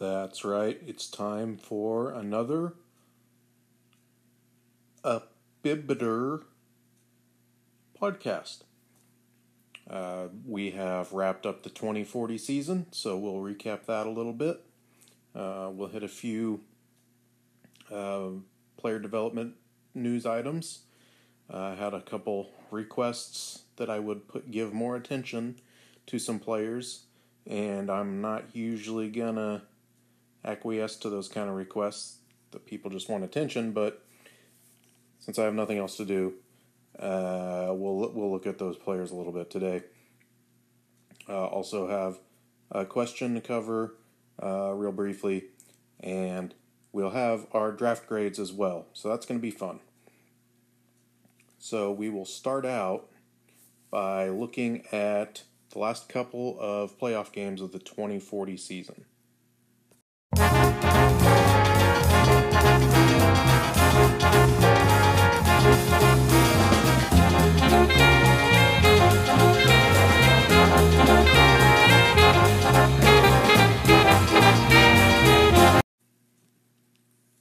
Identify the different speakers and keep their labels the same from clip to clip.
Speaker 1: That's right. It's time for another Abibiter podcast. Uh, we have wrapped up the 2040 season, so we'll recap that a little bit. Uh, we'll hit a few uh, player development news items. I had a couple requests that I would put give more attention to some players, and I'm not usually gonna acquiesce to those kind of requests that people just want attention. But since I have nothing else to do, uh, we'll we'll look at those players a little bit today. Uh, also have a question to cover, uh, real briefly, and we'll have our draft grades as well. So that's going to be fun. So we will start out by looking at the last couple of playoff games of the 2040 season.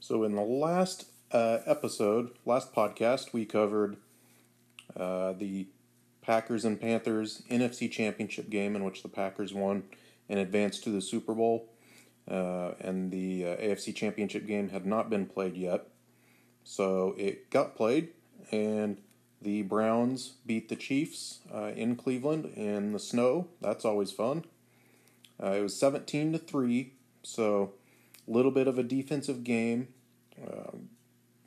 Speaker 1: So, in the last uh, episode, last podcast, we covered uh, the Packers and Panthers NFC Championship game in which the Packers won and advanced to the Super Bowl. Uh, and the uh, AFC Championship game had not been played yet. So it got played, and the Browns beat the Chiefs uh, in Cleveland in the snow. That's always fun. Uh, it was 17 to 3, so a little bit of a defensive game.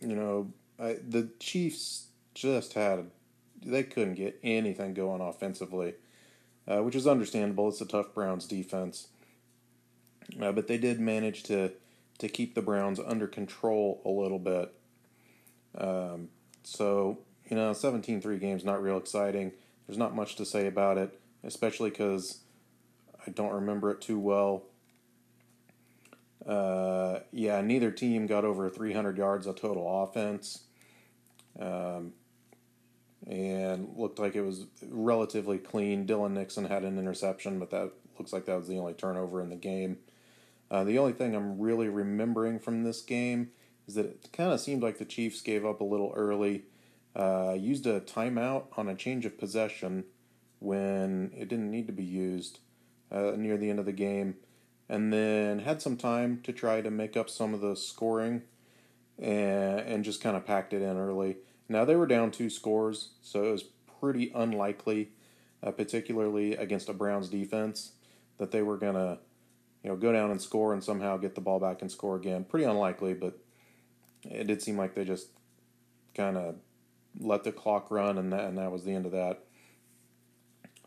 Speaker 1: You know, I, the Chiefs just had, they couldn't get anything going offensively, uh, which is understandable. It's a tough Browns defense. Uh, but they did manage to to keep the Browns under control a little bit. Um, so you know, 17-3 games not real exciting. There's not much to say about it, especially because I don't remember it too well. Uh, yeah, neither team got over 300 yards of total offense. Um, and looked like it was relatively clean. Dylan Nixon had an interception, but that looks like that was the only turnover in the game. Uh, the only thing I'm really remembering from this game is that it kind of seemed like the Chiefs gave up a little early, uh, used a timeout on a change of possession when it didn't need to be used uh, near the end of the game, and then had some time to try to make up some of the scoring and, and just kind of packed it in early. Now they were down two scores, so it was pretty unlikely, uh, particularly against a Browns defense, that they were going to you know, go down and score and somehow get the ball back and score again. Pretty unlikely, but it did seem like they just kind of let the clock run, and that and that was the end of that.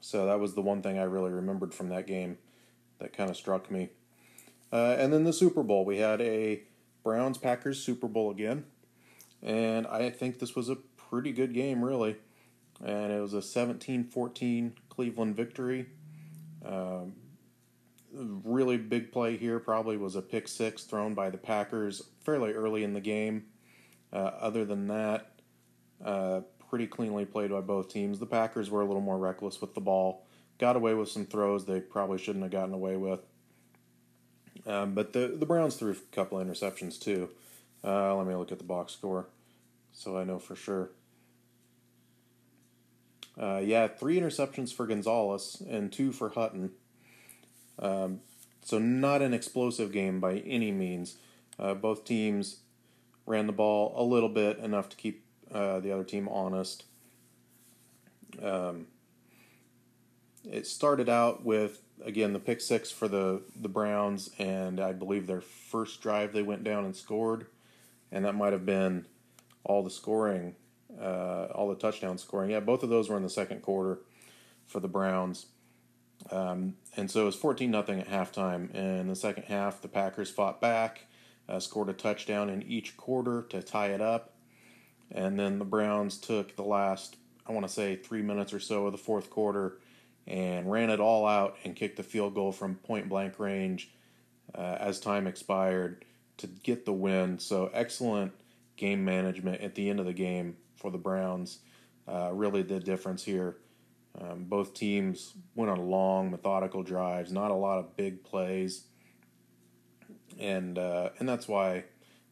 Speaker 1: So that was the one thing I really remembered from that game that kind of struck me. Uh, and then the Super Bowl, we had a Browns Packers Super Bowl again, and I think this was a pretty good game, really. And it was a 17-14 Cleveland victory. Um, really big play here probably was a pick six thrown by the Packers fairly early in the game. Uh, other than that, uh, pretty cleanly played by both teams. The Packers were a little more reckless with the ball, got away with some throws they probably shouldn't have gotten away with. Um, but the the Browns threw a couple of interceptions too. Uh, let me look at the box score so I know for sure. Uh, yeah, three interceptions for Gonzalez and two for Hutton. Um, so, not an explosive game by any means. Uh, both teams ran the ball a little bit, enough to keep uh, the other team honest. Um, it started out with again the pick six for the the Browns, and I believe their first drive they went down and scored, and that might have been all the scoring, uh, all the touchdown scoring. Yeah, both of those were in the second quarter for the Browns. Um, and so it was 14 nothing at halftime. And in the second half, the Packers fought back, uh, scored a touchdown in each quarter to tie it up. And then the Browns took the last, I want to say, three minutes or so of the fourth quarter and ran it all out and kicked the field goal from point blank range uh, as time expired to get the win. So excellent game management at the end of the game for the Browns. Uh, really the difference here. Um, both teams went on long, methodical drives, not a lot of big plays. and uh, and that's why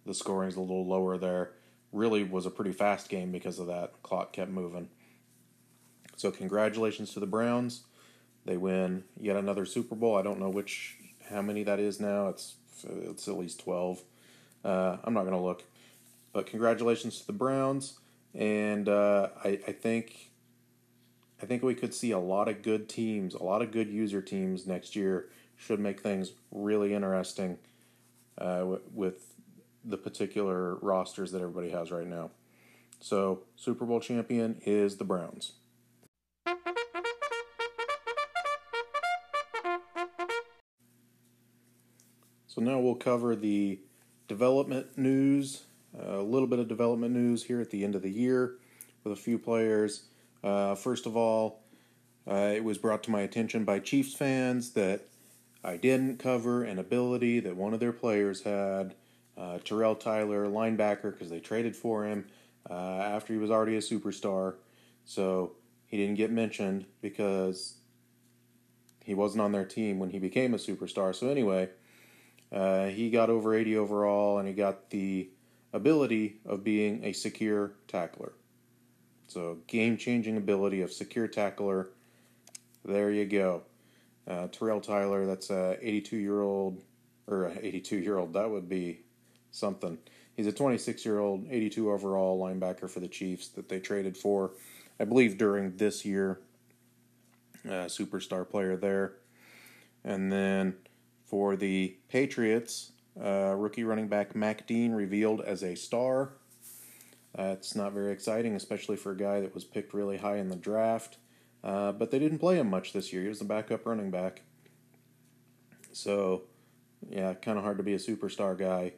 Speaker 1: the scoring's a little lower there. Really was a pretty fast game because of that. Clock kept moving. So congratulations to the Browns. They win yet another Super Bowl. I don't know which how many that is now. It's it's at least twelve. Uh, I'm not to look, but congratulations to the Browns. And uh, I, I think I think we could see a lot of good teams, a lot of good user teams next year. Should make things really interesting uh, w- with the particular rosters that everybody has right now. So, Super Bowl champion is the Browns. So, now we'll cover the development news, a little bit of development news here at the end of the year with a few players. Uh, first of all, uh, it was brought to my attention by Chiefs fans that I didn't cover an ability that one of their players had, uh, Terrell Tyler, linebacker, because they traded for him uh, after he was already a superstar. So he didn't get mentioned because he wasn't on their team when he became a superstar. So anyway, uh, he got over 80 overall and he got the ability of being a secure tackler. So game changing ability of secure tackler. There you go. Uh, Terrell Tyler, that's a 82 year old, or 82 year old, that would be something. He's a 26 year old, 82 overall linebacker for the Chiefs that they traded for, I believe, during this year. Uh, superstar player there. And then for the Patriots, uh, rookie running back Mac Dean revealed as a star. That's not very exciting, especially for a guy that was picked really high in the draft. Uh, but they didn't play him much this year. He was the backup running back. So, yeah, kind of hard to be a superstar guy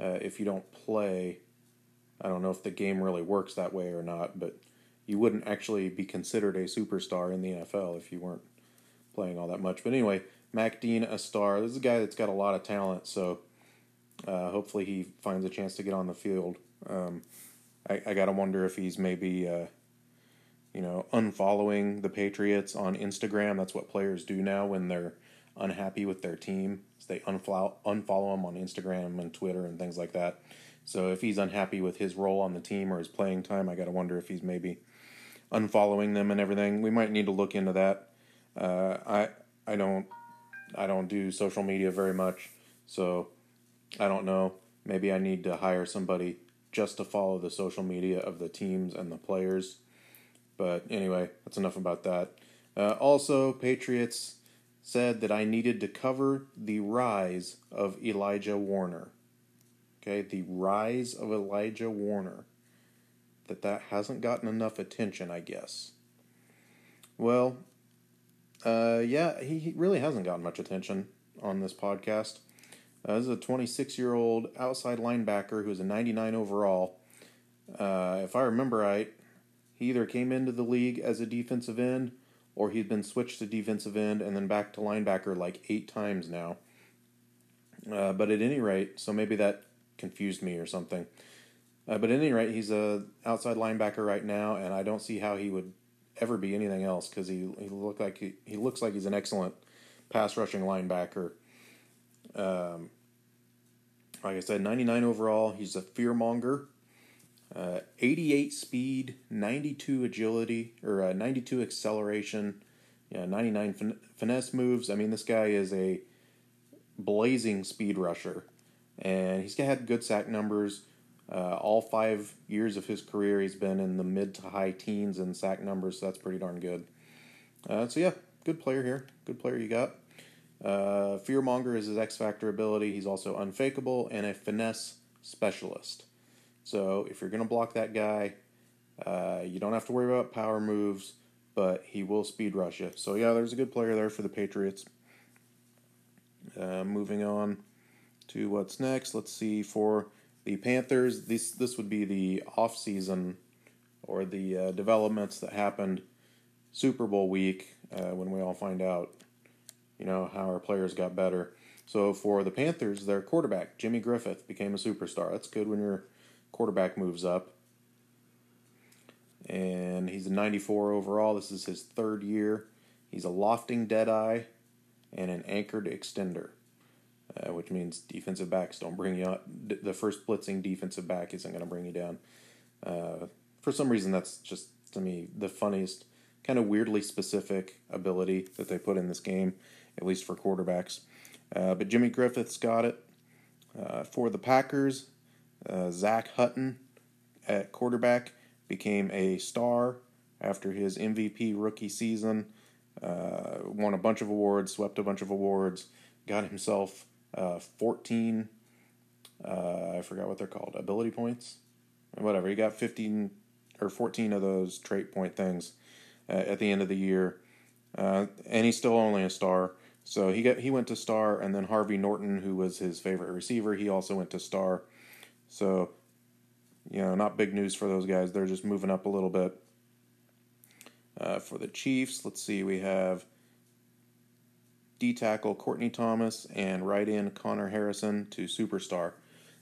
Speaker 1: uh, if you don't play. I don't know if the game really works that way or not, but you wouldn't actually be considered a superstar in the NFL if you weren't playing all that much. But anyway, Mac Dean, a star. This is a guy that's got a lot of talent, so uh, hopefully he finds a chance to get on the field. Um, I, I got to wonder if he's maybe, uh, you know, unfollowing the Patriots on Instagram. That's what players do now when they're unhappy with their team. So they unfollow, unfollow him on Instagram and Twitter and things like that. So if he's unhappy with his role on the team or his playing time, I got to wonder if he's maybe unfollowing them and everything. We might need to look into that. Uh, I I don't I don't do social media very much, so I don't know. Maybe I need to hire somebody just to follow the social media of the teams and the players. But anyway, that's enough about that. Uh, also, Patriots said that I needed to cover the rise of Elijah Warner. Okay, the rise of Elijah Warner. That that hasn't gotten enough attention, I guess. Well, uh, yeah, he really hasn't gotten much attention on this podcast. Uh, this is a 26 year old outside linebacker who's a 99 overall. Uh, if I remember right, he either came into the league as a defensive end or he's been switched to defensive end and then back to linebacker like eight times now. Uh, but at any rate, so maybe that confused me or something. Uh, but at any rate, he's a outside linebacker right now, and I don't see how he would ever be anything else because he he look like he, he looks like he's an excellent pass rushing linebacker. Um, like I said, 99 overall. He's a fear monger. Uh, 88 speed, 92 agility, or uh, 92 acceleration, yeah, 99 fin- finesse moves. I mean, this guy is a blazing speed rusher, and he's had good sack numbers. Uh, all five years of his career, he's been in the mid to high teens in sack numbers, so that's pretty darn good. Uh, so yeah, good player here. Good player you got. Uh, Fearmonger is his X Factor ability. He's also unfakeable and a finesse specialist. So if you're going to block that guy, uh, you don't have to worry about power moves, but he will speed rush you. So yeah, there's a good player there for the Patriots. Uh, moving on to what's next. Let's see for the Panthers. This this would be the off season or the uh, developments that happened Super Bowl week uh, when we all find out you know, how our players got better. So for the Panthers, their quarterback, Jimmy Griffith, became a superstar. That's good when your quarterback moves up. And he's a 94 overall. This is his third year. He's a lofting deadeye and an anchored extender. Uh, which means defensive backs don't bring you up. The first blitzing defensive back isn't going to bring you down. Uh, for some reason, that's just to me the funniest, kind of weirdly specific ability that they put in this game, at least for quarterbacks. Uh, but Jimmy Griffiths got it uh, for the Packers. Uh, Zach Hutton at quarterback became a star after his MVP rookie season. Uh, won a bunch of awards, swept a bunch of awards, got himself uh, 14, uh, I forgot what they're called, ability points. Whatever. He got 15 or 14 of those trait point things uh, at the end of the year. Uh, and he's still only a star. So he got he went to star, and then Harvey Norton, who was his favorite receiver, he also went to star. So, you know, not big news for those guys. They're just moving up a little bit. Uh, for the Chiefs, let's see, we have D tackle Courtney Thomas and right in Connor Harrison to superstar.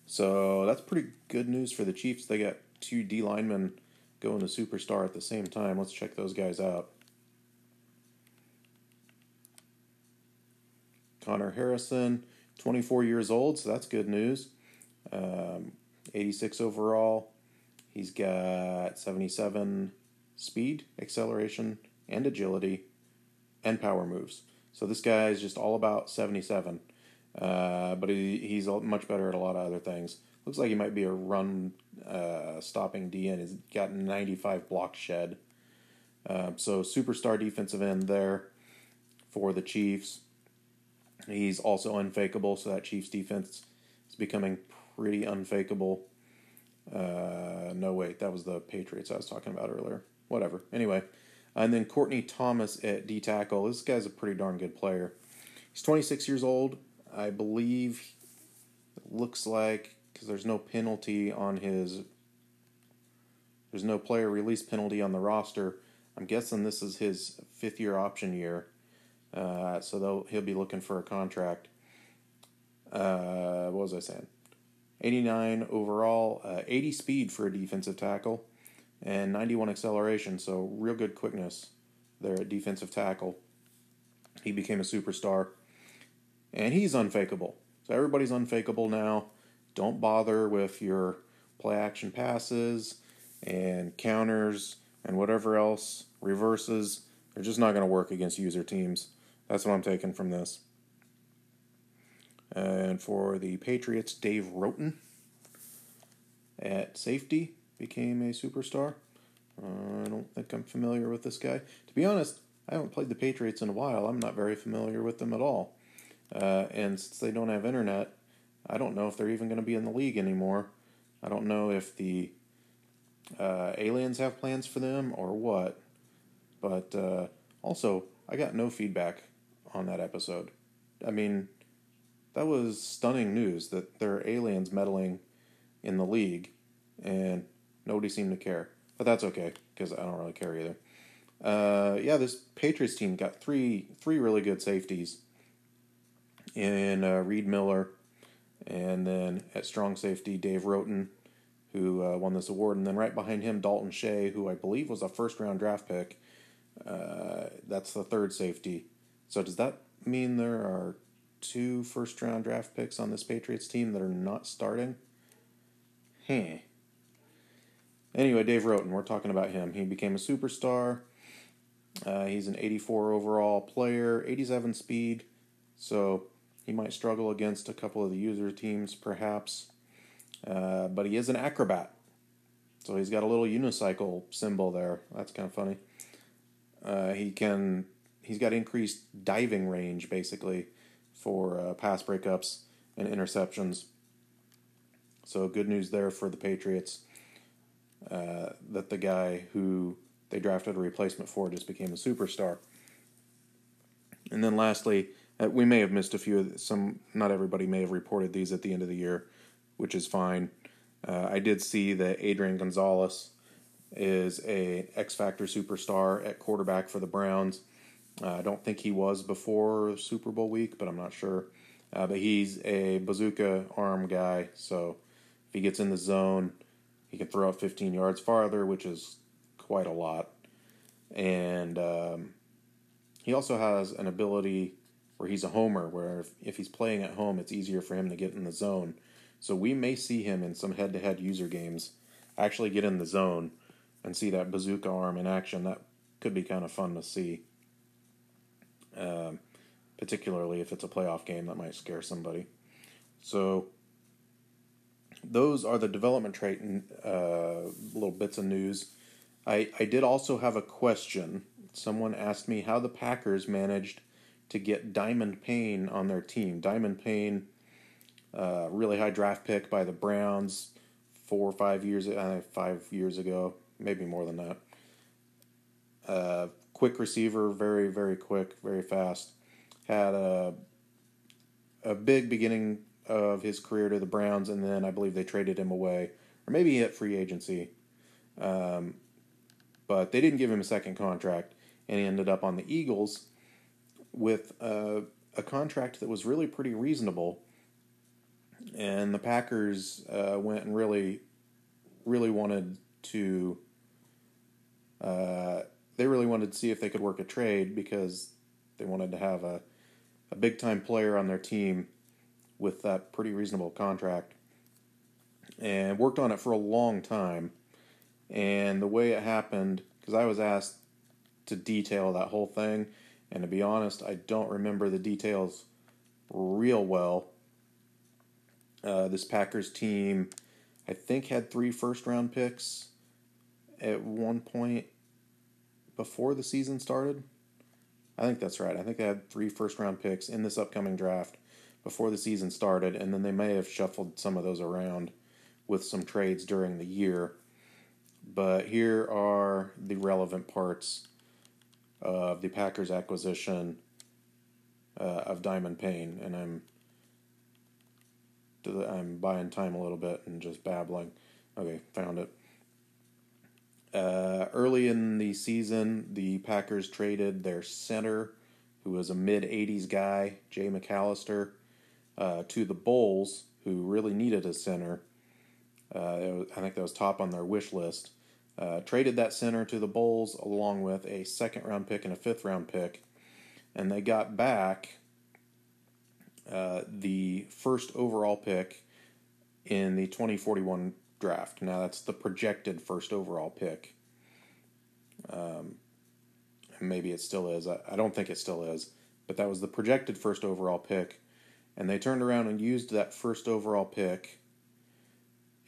Speaker 1: So that's pretty good news for the Chiefs. They got two D linemen going to superstar at the same time. Let's check those guys out. Connor Harrison, 24 years old, so that's good news. Um, 86 overall. He's got 77 speed, acceleration, and agility, and power moves. So this guy is just all about 77. Uh, but he, he's much better at a lot of other things. Looks like he might be a run uh, stopping DN. He's got 95 block shed. Uh, so superstar defensive end there for the Chiefs. He's also unfakeable, so that Chiefs defense is becoming pretty unfakeable. Uh, no, wait, that was the Patriots I was talking about earlier. Whatever. Anyway, and then Courtney Thomas at D tackle. This guy's a pretty darn good player. He's 26 years old. I believe looks like because there's no penalty on his there's no player release penalty on the roster. I'm guessing this is his fifth year option year. Uh, so he'll be looking for a contract. Uh, what was I saying? 89 overall, uh, 80 speed for a defensive tackle, and 91 acceleration. So real good quickness there at defensive tackle. He became a superstar, and he's unfakeable. So everybody's unfakeable now. Don't bother with your play action passes and counters and whatever else reverses. They're just not going to work against user teams. That's what I'm taking from this. And for the Patriots, Dave Roten at safety became a superstar. Uh, I don't think I'm familiar with this guy. To be honest, I haven't played the Patriots in a while. I'm not very familiar with them at all. Uh, and since they don't have internet, I don't know if they're even going to be in the league anymore. I don't know if the uh, aliens have plans for them or what. But uh, also, I got no feedback on that episode. I mean, that was stunning news that there are aliens meddling in the league, and nobody seemed to care. But that's okay because I don't really care either. Uh, yeah, this Patriots team got three three really good safeties in uh, Reed Miller, and then at strong safety Dave Roten, who uh, won this award, and then right behind him Dalton Shea, who I believe was a first round draft pick. Uh, that's the third safety so does that mean there are two first round draft picks on this Patriots team that are not starting? Huh. Anyway, Dave Roten, we're talking about him. He became a superstar. Uh, he's an 84 overall player, 87 speed, so he might struggle against a couple of the user teams, perhaps. Uh, but he is an acrobat, so he's got a little unicycle symbol there. That's kind of funny. Uh, he can he's got increased diving range basically for uh, pass breakups and interceptions. So good news there for the Patriots uh, that the guy who they drafted a replacement for just became a superstar. And then lastly, uh, we may have missed a few. Of some, not everybody may have reported these at the end of the year, which is fine. Uh, I did see that Adrian Gonzalez is a X Factor superstar at quarterback for the Browns. Uh, I don't think he was before Super Bowl week, but I'm not sure. Uh, but he's a bazooka arm guy, so if he gets in the zone, he can throw it 15 yards farther, which is quite a lot. And um, he also has an ability where he's a homer, where if, if he's playing at home, it's easier for him to get in the zone. So we may see him in some head to head user games actually get in the zone and see that bazooka arm in action. That could be kind of fun to see. Um, particularly if it's a playoff game that might scare somebody. So those are the development trait and uh, little bits of news. I, I did also have a question. Someone asked me how the Packers managed to get Diamond Payne on their team. Diamond Payne, uh, really high draft pick by the Browns four or five years, uh, five years ago, maybe more than that. Uh, quick receiver, very very quick, very fast. Had a a big beginning of his career to the Browns, and then I believe they traded him away, or maybe hit free agency. Um, but they didn't give him a second contract, and he ended up on the Eagles with a, a contract that was really pretty reasonable. And the Packers uh, went and really, really wanted to. Uh, they really wanted to see if they could work a trade because they wanted to have a, a big time player on their team with that pretty reasonable contract. And worked on it for a long time. And the way it happened, because I was asked to detail that whole thing, and to be honest, I don't remember the details real well. Uh, this Packers team, I think, had three first round picks at one point before the season started. I think that's right. I think they had three first round picks in this upcoming draft before the season started, and then they may have shuffled some of those around with some trades during the year. But here are the relevant parts of the Packers acquisition uh, of Diamond Payne, and I'm I'm buying time a little bit and just babbling. Okay, found it. Uh, early in the season, the Packers traded their center, who was a mid 80s guy, Jay McAllister, uh, to the Bulls, who really needed a center. Uh, was, I think that was top on their wish list. Uh, traded that center to the Bulls along with a second round pick and a fifth round pick, and they got back uh, the first overall pick in the 2041 draft. Now that's the projected first overall pick. Um, maybe it still is. I, I don't think it still is, but that was the projected first overall pick and they turned around and used that first overall pick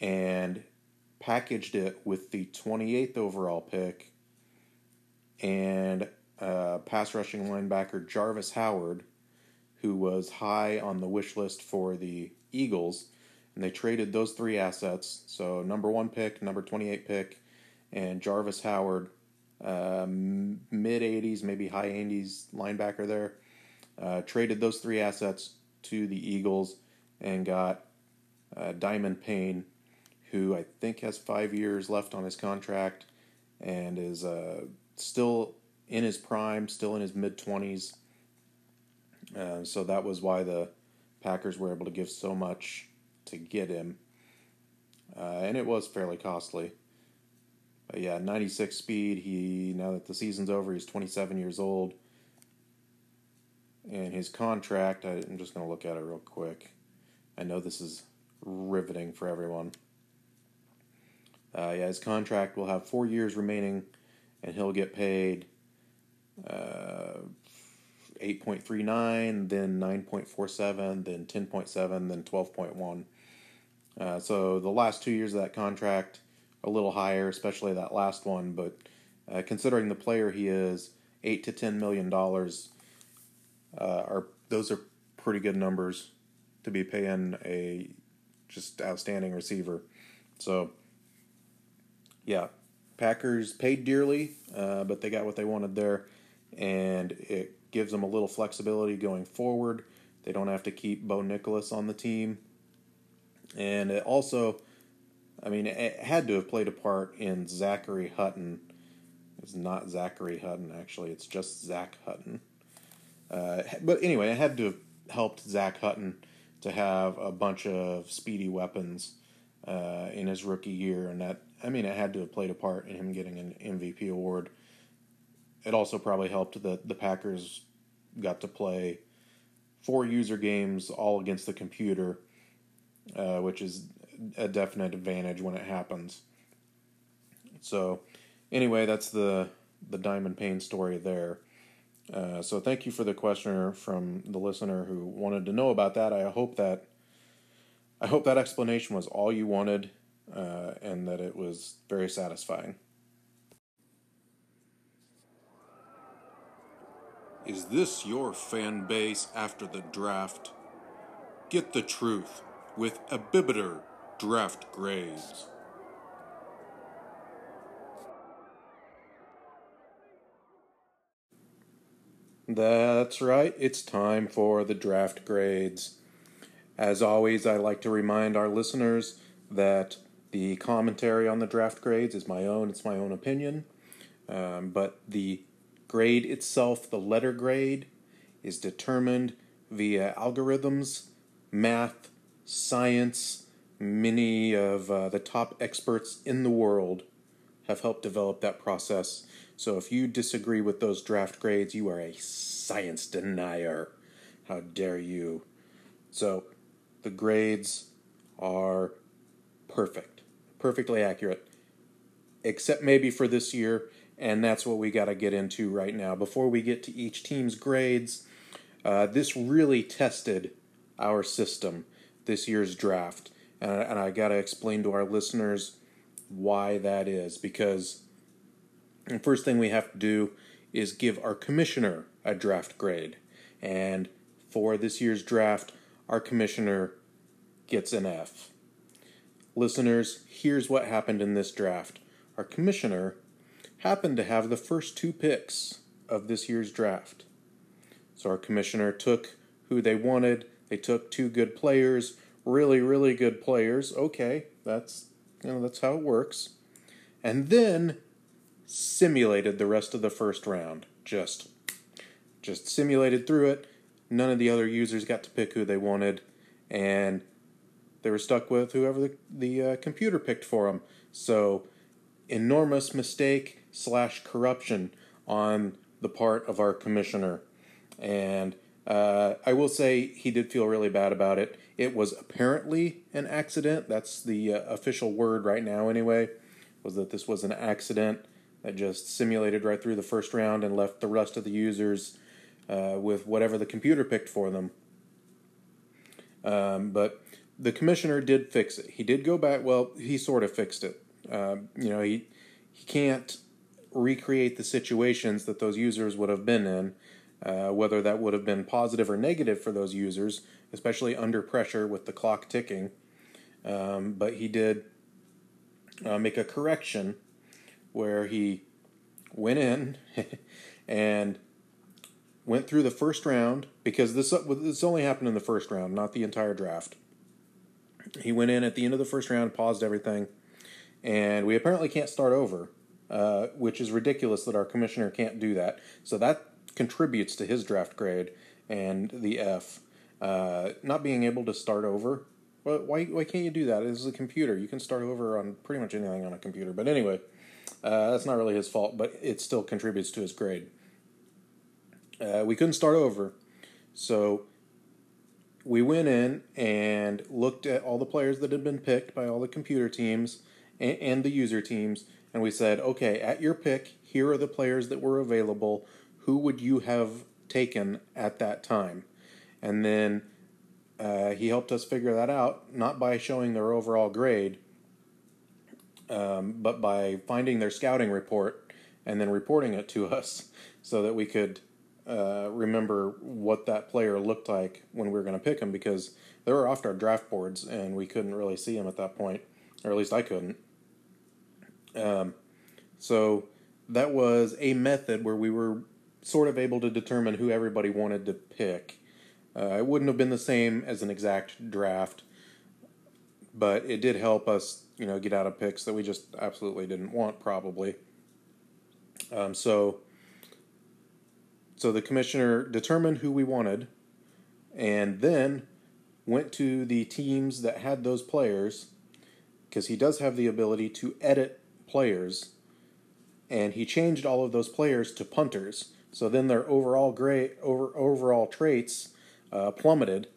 Speaker 1: and packaged it with the 28th overall pick and uh, pass rushing linebacker Jarvis Howard, who was high on the wish list for the Eagles. And they traded those three assets. So, number one pick, number 28 pick, and Jarvis Howard, uh, mid 80s, maybe high 80s linebacker there. Uh, traded those three assets to the Eagles and got uh, Diamond Payne, who I think has five years left on his contract and is uh, still in his prime, still in his mid 20s. Uh, so that was why the Packers were able to give so much to get him. Uh, and it was fairly costly. But yeah, 96 speed. He now that the season's over, he's 27 years old and his contract. I, am just going to look at it real quick. I know this is riveting for everyone. Uh, yeah, his contract will have four years remaining, and he'll get paid uh, 8.39, then 9.47, then 10.7, then 12.1. Uh, so the last two years of that contract, a little higher, especially that last one. But uh, considering the player he is, eight to ten million dollars are those are pretty good numbers to be paying a just outstanding receiver. So, yeah, Packers paid dearly, uh, but they got what they wanted there, and it gives them a little flexibility going forward. They don't have to keep Bo Nicholas on the team, and it also, I mean, it had to have played a part in Zachary Hutton. It's not Zachary Hutton actually; it's just Zach Hutton. Uh, but anyway, it had to have helped Zach Hutton to have a bunch of speedy weapons uh, in his rookie year, and that I mean, it had to have played a part in him getting an MVP award. It also probably helped that the Packers got to play four user games all against the computer, uh, which is a definite advantage when it happens. So, anyway, that's the the Diamond Payne story there. Uh, so, thank you for the questioner from the listener who wanted to know about that. I hope that I hope that explanation was all you wanted, uh, and that it was very satisfying.
Speaker 2: Is this your fan base after the draft? Get the truth with Abibiter Draft Grades.
Speaker 1: That's right, it's time for the draft grades. As always, I like to remind our listeners that the commentary on the draft grades is my own, it's my own opinion. Um, but the grade itself, the letter grade, is determined via algorithms, math, science. Many of uh, the top experts in the world have helped develop that process. So if you disagree with those draft grades, you are a science denier. How dare you? So the grades are perfect, perfectly accurate, except maybe for this year, and that's what we got to get into right now. Before we get to each team's grades, uh, this really tested our system this year's draft, and, and I got to explain to our listeners why that is because the first thing we have to do is give our commissioner a draft grade. And for this year's draft, our commissioner gets an F. Listeners, here's what happened in this draft. Our commissioner happened to have the first two picks of this year's draft. So our commissioner took who they wanted. They took two good players, really, really good players. Okay, that's you know that's how it works. And then simulated the rest of the first round. Just just simulated through it. None of the other users got to pick who they wanted, and they were stuck with whoever the, the uh, computer picked for them. So, enormous mistake slash corruption on the part of our commissioner. And uh, I will say he did feel really bad about it. It was apparently an accident. That's the uh, official word right now, anyway, was that this was an accident that just simulated right through the first round and left the rest of the users uh, with whatever the computer picked for them. Um, but the commissioner did fix it. He did go back. Well, he sort of fixed it. Uh, you know, he he can't recreate the situations that those users would have been in, uh, whether that would have been positive or negative for those users, especially under pressure with the clock ticking. Um, but he did uh, make a correction where he went in and went through the first round because this this only happened in the first round, not the entire draft. He went in at the end of the first round, paused everything, and we apparently can't start over, uh, which is ridiculous that our commissioner can't do that. So that contributes to his draft grade and the F. Uh, not being able to start over. Well, why why can't you do that? It's a computer. You can start over on pretty much anything on a computer. But anyway, uh, that's not really his fault, but it still contributes to his grade. Uh, we couldn't start over. So we went in and looked at all the players that had been picked by all the computer teams and, and, the user teams, and we said, okay, at your pick, here are the players that were available. Who would you have taken at that time? And then uh, he helped us figure that out, not by showing their overall grade, um, but by finding their scouting report and then reporting it to us so that we could uh, remember what that player looked like when we were going to pick him because they were off our draft boards and we couldn't really see him at that point, or at least I couldn't. Um, so that was a method where we were sort of able to determine who everybody wanted to pick. Uh, it wouldn't have been the same as an exact draft, but it did help us, you know, get out of picks that we just absolutely didn't want, probably. Um, so so the commissioner determined who we wanted and then went to the teams that had those players because he does have the ability to edit players and he changed all of those players to punters so then their overall great over overall traits uh, plummeted,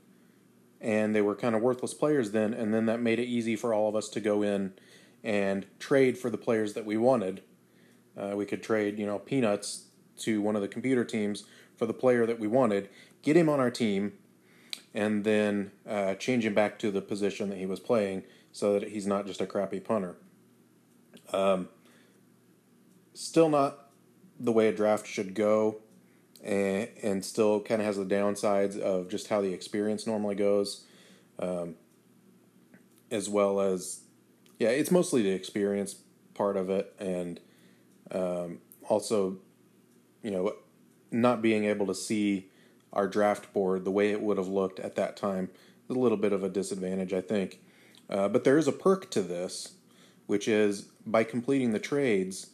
Speaker 1: and they were kind of worthless players then. And then that made it easy for all of us to go in and trade for the players that we wanted. Uh, we could trade, you know, peanuts to one of the computer teams for the player that we wanted, get him on our team, and then uh, change him back to the position that he was playing so that he's not just a crappy punter. Um, still not the way a draft should go, and, and still kind of has the downsides of just how the experience normally goes, um, as well as, yeah, it's mostly the experience part of it, and um, also, you know, not being able to see our draft board the way it would have looked at that time is a little bit of a disadvantage, I think. Uh, but there is a perk to this, which is by completing the trades,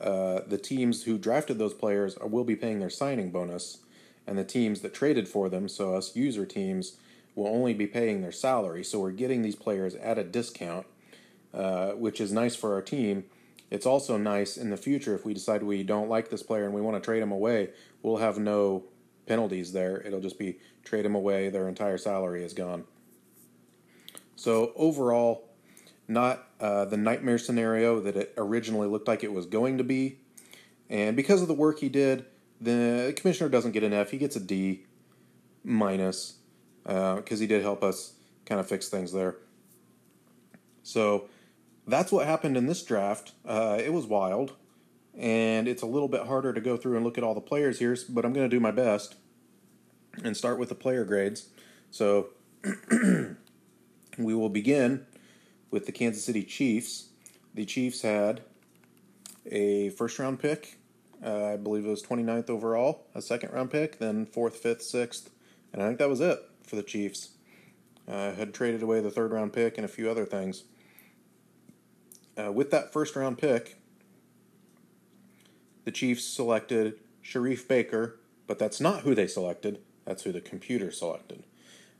Speaker 1: uh, the teams who drafted those players will be paying their signing bonus, and the teams that traded for them, so us user teams, will only be paying their salary. So we're getting these players at a discount, uh, which is nice for our team. It's also nice in the future if we decide we don't like this player and we want to trade him away, we'll have no penalties there. It'll just be trade him away, their entire salary is gone. So overall, not uh, the nightmare scenario that it originally looked like it was going to be. And because of the work he did, the commissioner doesn't get an F. He gets a D minus because uh, he did help us kind of fix things there. So that's what happened in this draft. Uh, it was wild, and it's a little bit harder to go through and look at all the players here, but I'm going to do my best and start with the player grades. So we will begin with the Kansas City Chiefs. The Chiefs had a first round pick, uh, I believe it was 29th overall, a second round pick, then fourth, fifth, sixth, and I think that was it for the Chiefs. Uh, had traded away the third round pick and a few other things. Uh, with that first round pick, the Chiefs selected Sharif Baker, but that's not who they selected. That's who the computer selected.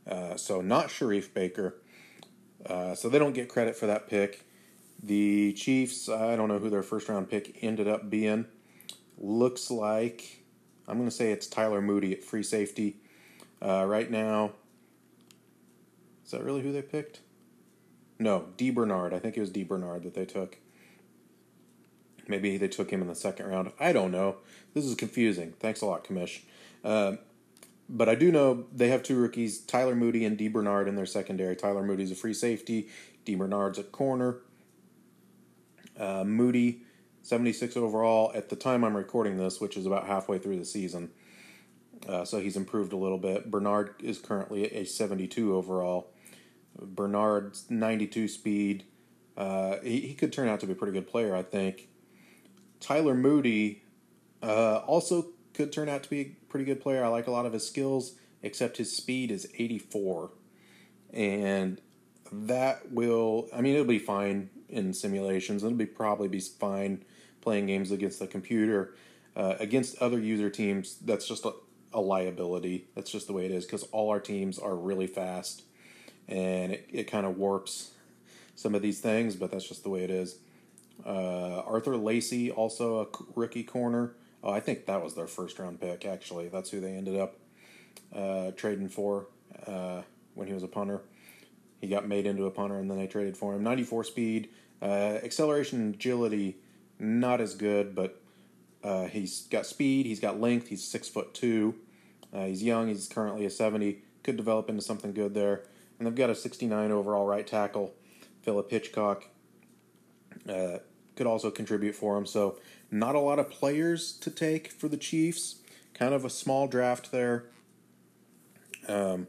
Speaker 1: Uh, so not Sharif Baker. Uh, so they don't get credit for that pick. The Chiefs, I don't know who their first round pick ended up being. Looks like, I'm going to say it's Tyler Moody at free safety. Uh, right now, is that really who they picked? No, D. Bernard. I think it was D. Bernard that they took. Maybe they took him in the second round. I don't know. This is confusing. Thanks a lot, Commish. Uh, but I do know they have two rookies, Tyler Moody and D. Bernard, in their secondary. Tyler Moody's a free safety. D. Bernard's at corner. Uh, Moody, 76 overall at the time I'm recording this, which is about halfway through the season. Uh, so he's improved a little bit. Bernard is currently a 72 overall. Bernard's 92 speed. Uh, he, he could turn out to be a pretty good player, I think. Tyler Moody uh, also could turn out to be a pretty good player. I like a lot of his skills, except his speed is 84. And that will, I mean, it'll be fine in simulations. It'll be probably be fine playing games against the computer. Uh, against other user teams, that's just a, a liability. That's just the way it is because all our teams are really fast and it, it kind of warps some of these things, but that's just the way it is. Uh, Arthur Lacey, also a rookie corner. Oh, I think that was their first round pick, actually. That's who they ended up uh, trading for uh, when he was a punter. He got made into a punter and then they traded for him. 94 speed, uh, acceleration and agility, not as good, but uh, he's got speed, he's got length, he's six foot two. Uh, he's young, he's currently a 70, could develop into something good there. And they've got a 69 overall right tackle, Philip Hitchcock. Could also contribute for him. So, not a lot of players to take for the Chiefs. Kind of a small draft there. Um,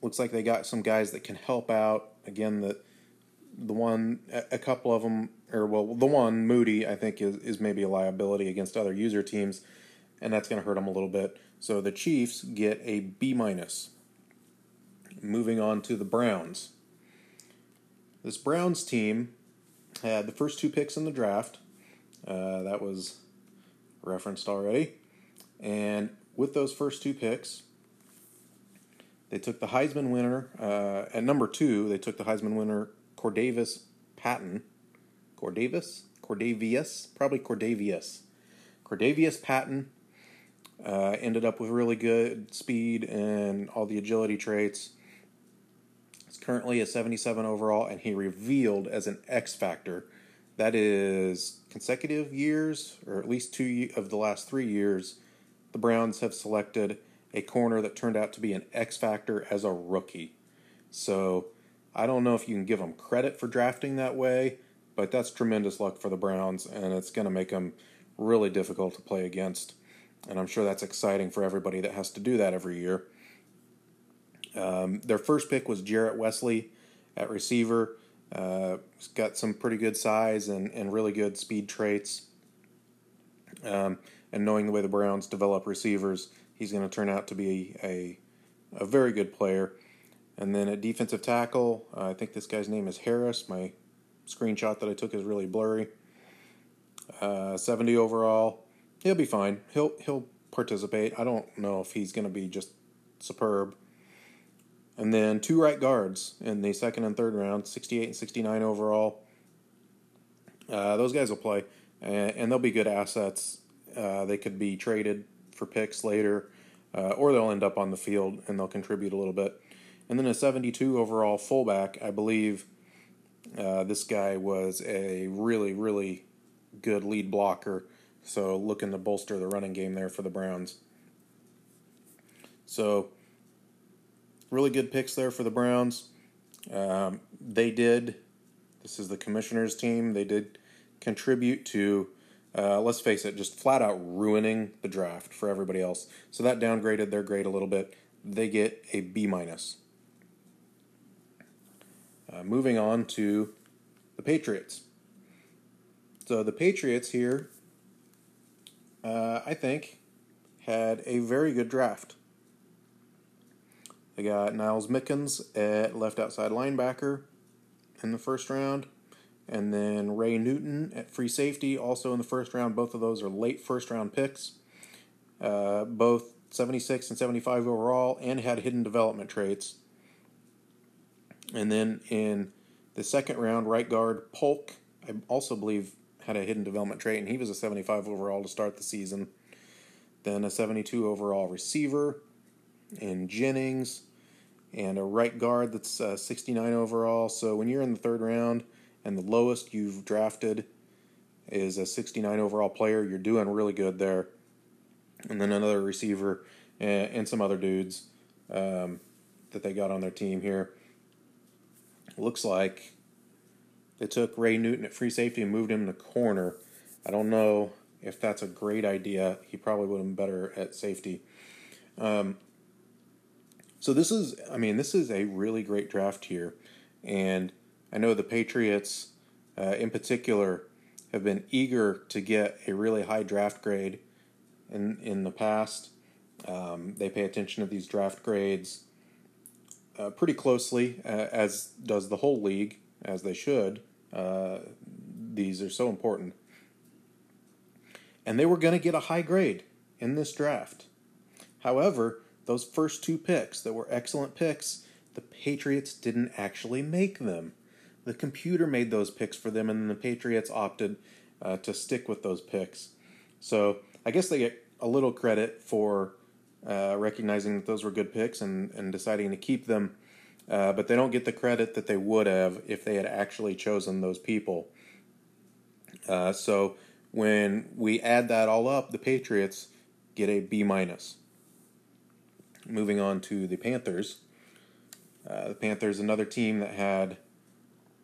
Speaker 1: looks like they got some guys that can help out. Again, the the one, a couple of them, or well, the one Moody, I think is is maybe a liability against other user teams, and that's going to hurt them a little bit. So the Chiefs get a B minus. Moving on to the Browns. This Browns team had the first two picks in the draft. Uh, that was referenced already. And with those first two picks, they took the Heisman winner uh, at number two. They took the Heisman winner Cordavis Patton. Cordavis, Cordavius, probably Cordavius. Cordavius Patton Uh, ended up with really good speed and all the agility traits. Currently a 77 overall, and he revealed as an X factor. That is consecutive years, or at least two of the last three years, the Browns have selected a corner that turned out to be an X factor as a rookie. So I don't know if you can give them credit for drafting that way, but that's tremendous luck for the Browns, and it's going to make them really difficult to play against. And I'm sure that's exciting for everybody that has to do that every year. Um, their first pick was Jarrett Wesley at receiver. Uh, he's got some pretty good size and, and really good speed traits. Um, and knowing the way the Browns develop receivers, he's going to turn out to be a, a very good player. And then at defensive tackle, uh, I think this guy's name is Harris. My screenshot that I took is really blurry. Uh, 70 overall. He'll be fine. He'll he'll participate. I don't know if he's going to be just superb. And then two right guards in the second and third round, 68 and 69 overall. Uh, those guys will play, and, and they'll be good assets. Uh, they could be traded for picks later, uh, or they'll end up on the field and they'll contribute a little bit. And then a 72 overall fullback, I believe uh, this guy was a really, really good lead blocker. So looking to bolster the running game there for the Browns. So really good picks there for the Browns. Um, they did. This is the commissioners' team. They did contribute to, uh, let's face it, just flat out ruining the draft for everybody else. So that downgraded their grade a little bit. They get a B minus. Uh, moving on to the Patriots. So the Patriots here, uh, I think, had a very good draft. They got Niles Mickens at left outside linebacker in the first round, and then Ray Newton at free safety, also in the first round. Both of those are late first round picks. Uh, both 76 and 75 overall, and had hidden development traits. And then in the second round, right guard Polk, I also believe had a hidden development trait, and he was a 75 overall to start the season. Then a 72 overall receiver in Jennings, and a right guard that's uh, 69 overall. So when you're in the third round and the lowest you've drafted is a 69 overall player, you're doing really good there. And then another receiver and, and some other dudes um, that they got on their team here. Looks like they took Ray Newton at free safety and moved him to corner. I don't know if that's a great idea. He probably would have been better at safety. Um, so this is, I mean, this is a really great draft here, and I know the Patriots, uh, in particular, have been eager to get a really high draft grade. In in the past, um, they pay attention to these draft grades uh, pretty closely, uh, as does the whole league, as they should. Uh, these are so important, and they were going to get a high grade in this draft. However, those first two picks that were excellent picks, the Patriots didn't actually make them. The computer made those picks for them, and the Patriots opted uh, to stick with those picks. So I guess they get a little credit for uh, recognizing that those were good picks and, and deciding to keep them, uh, but they don't get the credit that they would have if they had actually chosen those people. Uh, so when we add that all up, the Patriots get a B minus. Moving on to the Panthers. Uh, the Panthers, another team that had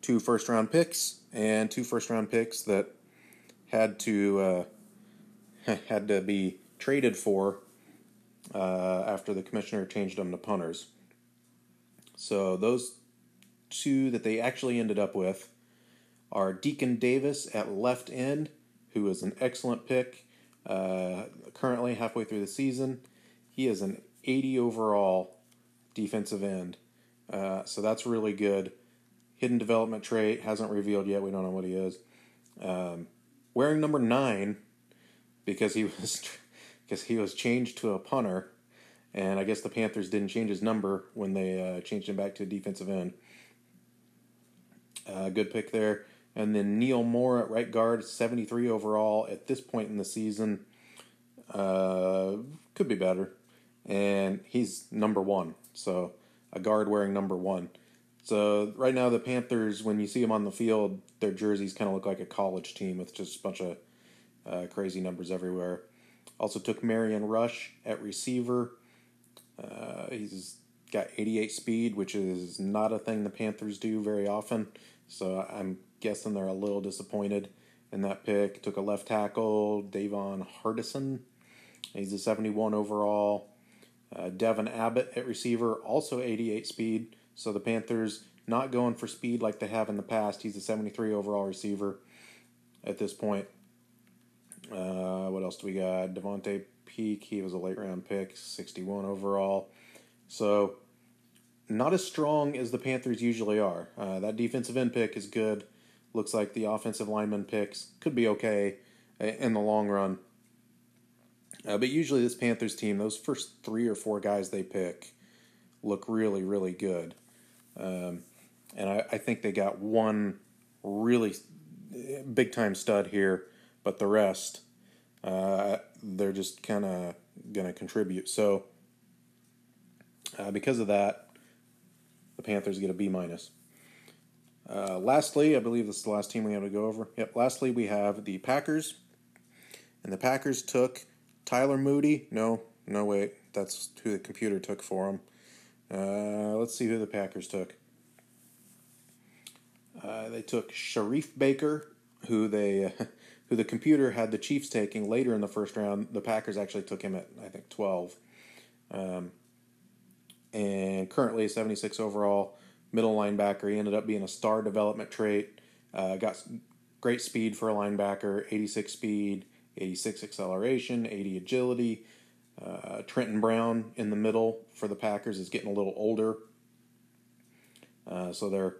Speaker 1: two first round picks and two first round picks that had to uh, had to be traded for uh, after the commissioner changed them to punters. So those two that they actually ended up with are Deacon Davis at left end, who is an excellent pick. Uh, currently halfway through the season, he is an 80 overall defensive end. Uh, so that's really good. Hidden development trait hasn't revealed yet. We don't know what he is. Um, wearing number nine because he was because he was changed to a punter, and I guess the Panthers didn't change his number when they uh, changed him back to a defensive end. Uh, good pick there. And then Neil Moore at right guard, 73 overall at this point in the season. Uh, could be better. And he's number one. So a guard wearing number one. So right now the Panthers, when you see them on the field, their jerseys kind of look like a college team with just a bunch of uh, crazy numbers everywhere. Also took Marion Rush at receiver. Uh, he's got 88 speed, which is not a thing the Panthers do very often. So I'm guessing they're a little disappointed in that pick. Took a left tackle, Davon Hardison. He's a 71 overall. Uh, Devon Abbott at receiver, also 88 speed. So the Panthers not going for speed like they have in the past. He's a 73 overall receiver at this point. Uh, what else do we got? Devontae Peak, he was a late round pick, 61 overall. So not as strong as the Panthers usually are. Uh, that defensive end pick is good. Looks like the offensive lineman picks could be okay in the long run. Uh, but usually, this Panthers team, those first three or four guys they pick look really, really good. Um, and I, I, think they got one really big time stud here, but the rest, uh, they're just kind of going to contribute. So, uh, because of that, the Panthers get a B minus. Uh, lastly, I believe this is the last team we have to go over. Yep. Lastly, we have the Packers, and the Packers took Tyler Moody. No, no wait, that's who the computer took for him. Uh, let's see who the Packers took. Uh, they took Sharif Baker, who they who the computer had the Chiefs taking later in the first round. The Packers actually took him at I think twelve. Um, and currently 76 overall middle linebacker. He ended up being a star development trait. Uh, got great speed for a linebacker, 86 speed, 86 acceleration, 80 agility. Uh, Trenton Brown in the middle for the Packers is getting a little older. Uh, so they're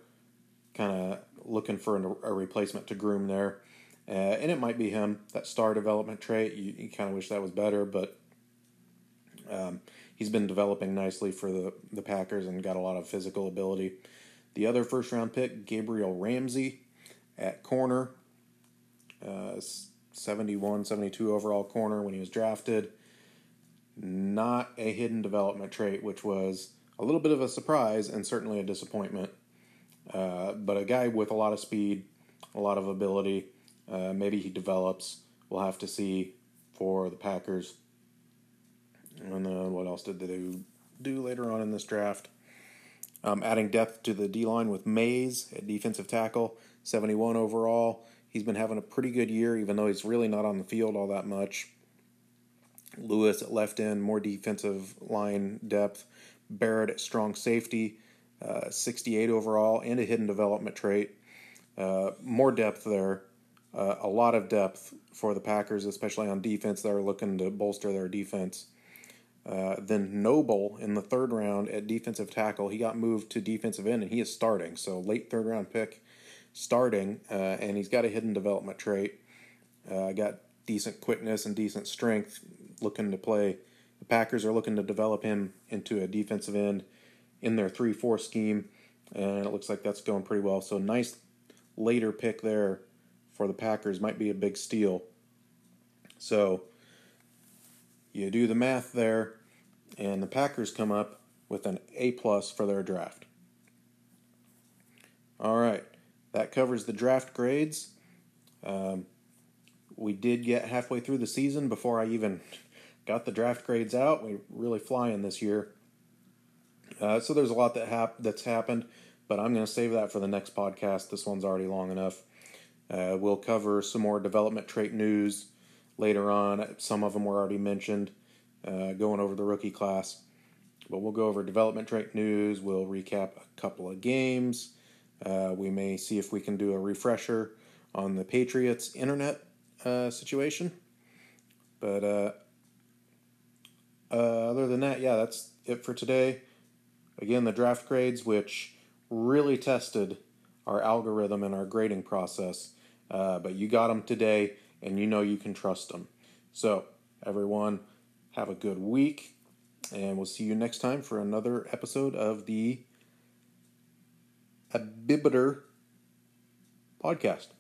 Speaker 1: kind of looking for a replacement to groom there. Uh, and it might be him, that star development trait. You, you kind of wish that was better, but um, he's been developing nicely for the, the Packers and got a lot of physical ability. The other first round pick, Gabriel Ramsey at corner, uh, 71, 72 overall corner when he was drafted. Not a hidden development trait, which was a little bit of a surprise and certainly a disappointment. Uh, but a guy with a lot of speed, a lot of ability. Uh, maybe he develops. We'll have to see for the Packers. And then what else did they do later on in this draft? Um, adding depth to the D line with Mays at defensive tackle, 71 overall. He's been having a pretty good year, even though he's really not on the field all that much. Lewis at left end, more defensive line depth. Barrett at strong safety, uh, 68 overall, and a hidden development trait. Uh, more depth there. Uh, a lot of depth for the Packers, especially on defense. They're looking to bolster their defense. Uh, then Noble in the third round at defensive tackle, he got moved to defensive end and he is starting. So late third round pick, starting, uh, and he's got a hidden development trait. Uh, got decent quickness and decent strength. Looking to play, the Packers are looking to develop him into a defensive end in their three four scheme, and it looks like that's going pretty well. So nice later pick there for the Packers might be a big steal. So you do the math there, and the Packers come up with an A plus for their draft. All right, that covers the draft grades. Um, we did get halfway through the season before I even got the draft grades out. We really flying this year. Uh, so there's a lot that hap- that's happened, but I'm going to save that for the next podcast. This one's already long enough. Uh, we'll cover some more development trait news later on. Some of them were already mentioned, uh, going over the rookie class. But we'll go over development trait news. We'll recap a couple of games. Uh, we may see if we can do a refresher on the Patriots internet uh, situation. But uh, uh, other than that, yeah, that's it for today. Again, the draft grades, which really tested our algorithm and our grading process. Uh, but you got them today and you know you can trust them. So, everyone, have a good week, and we'll see you next time for another episode of the Abibiter podcast.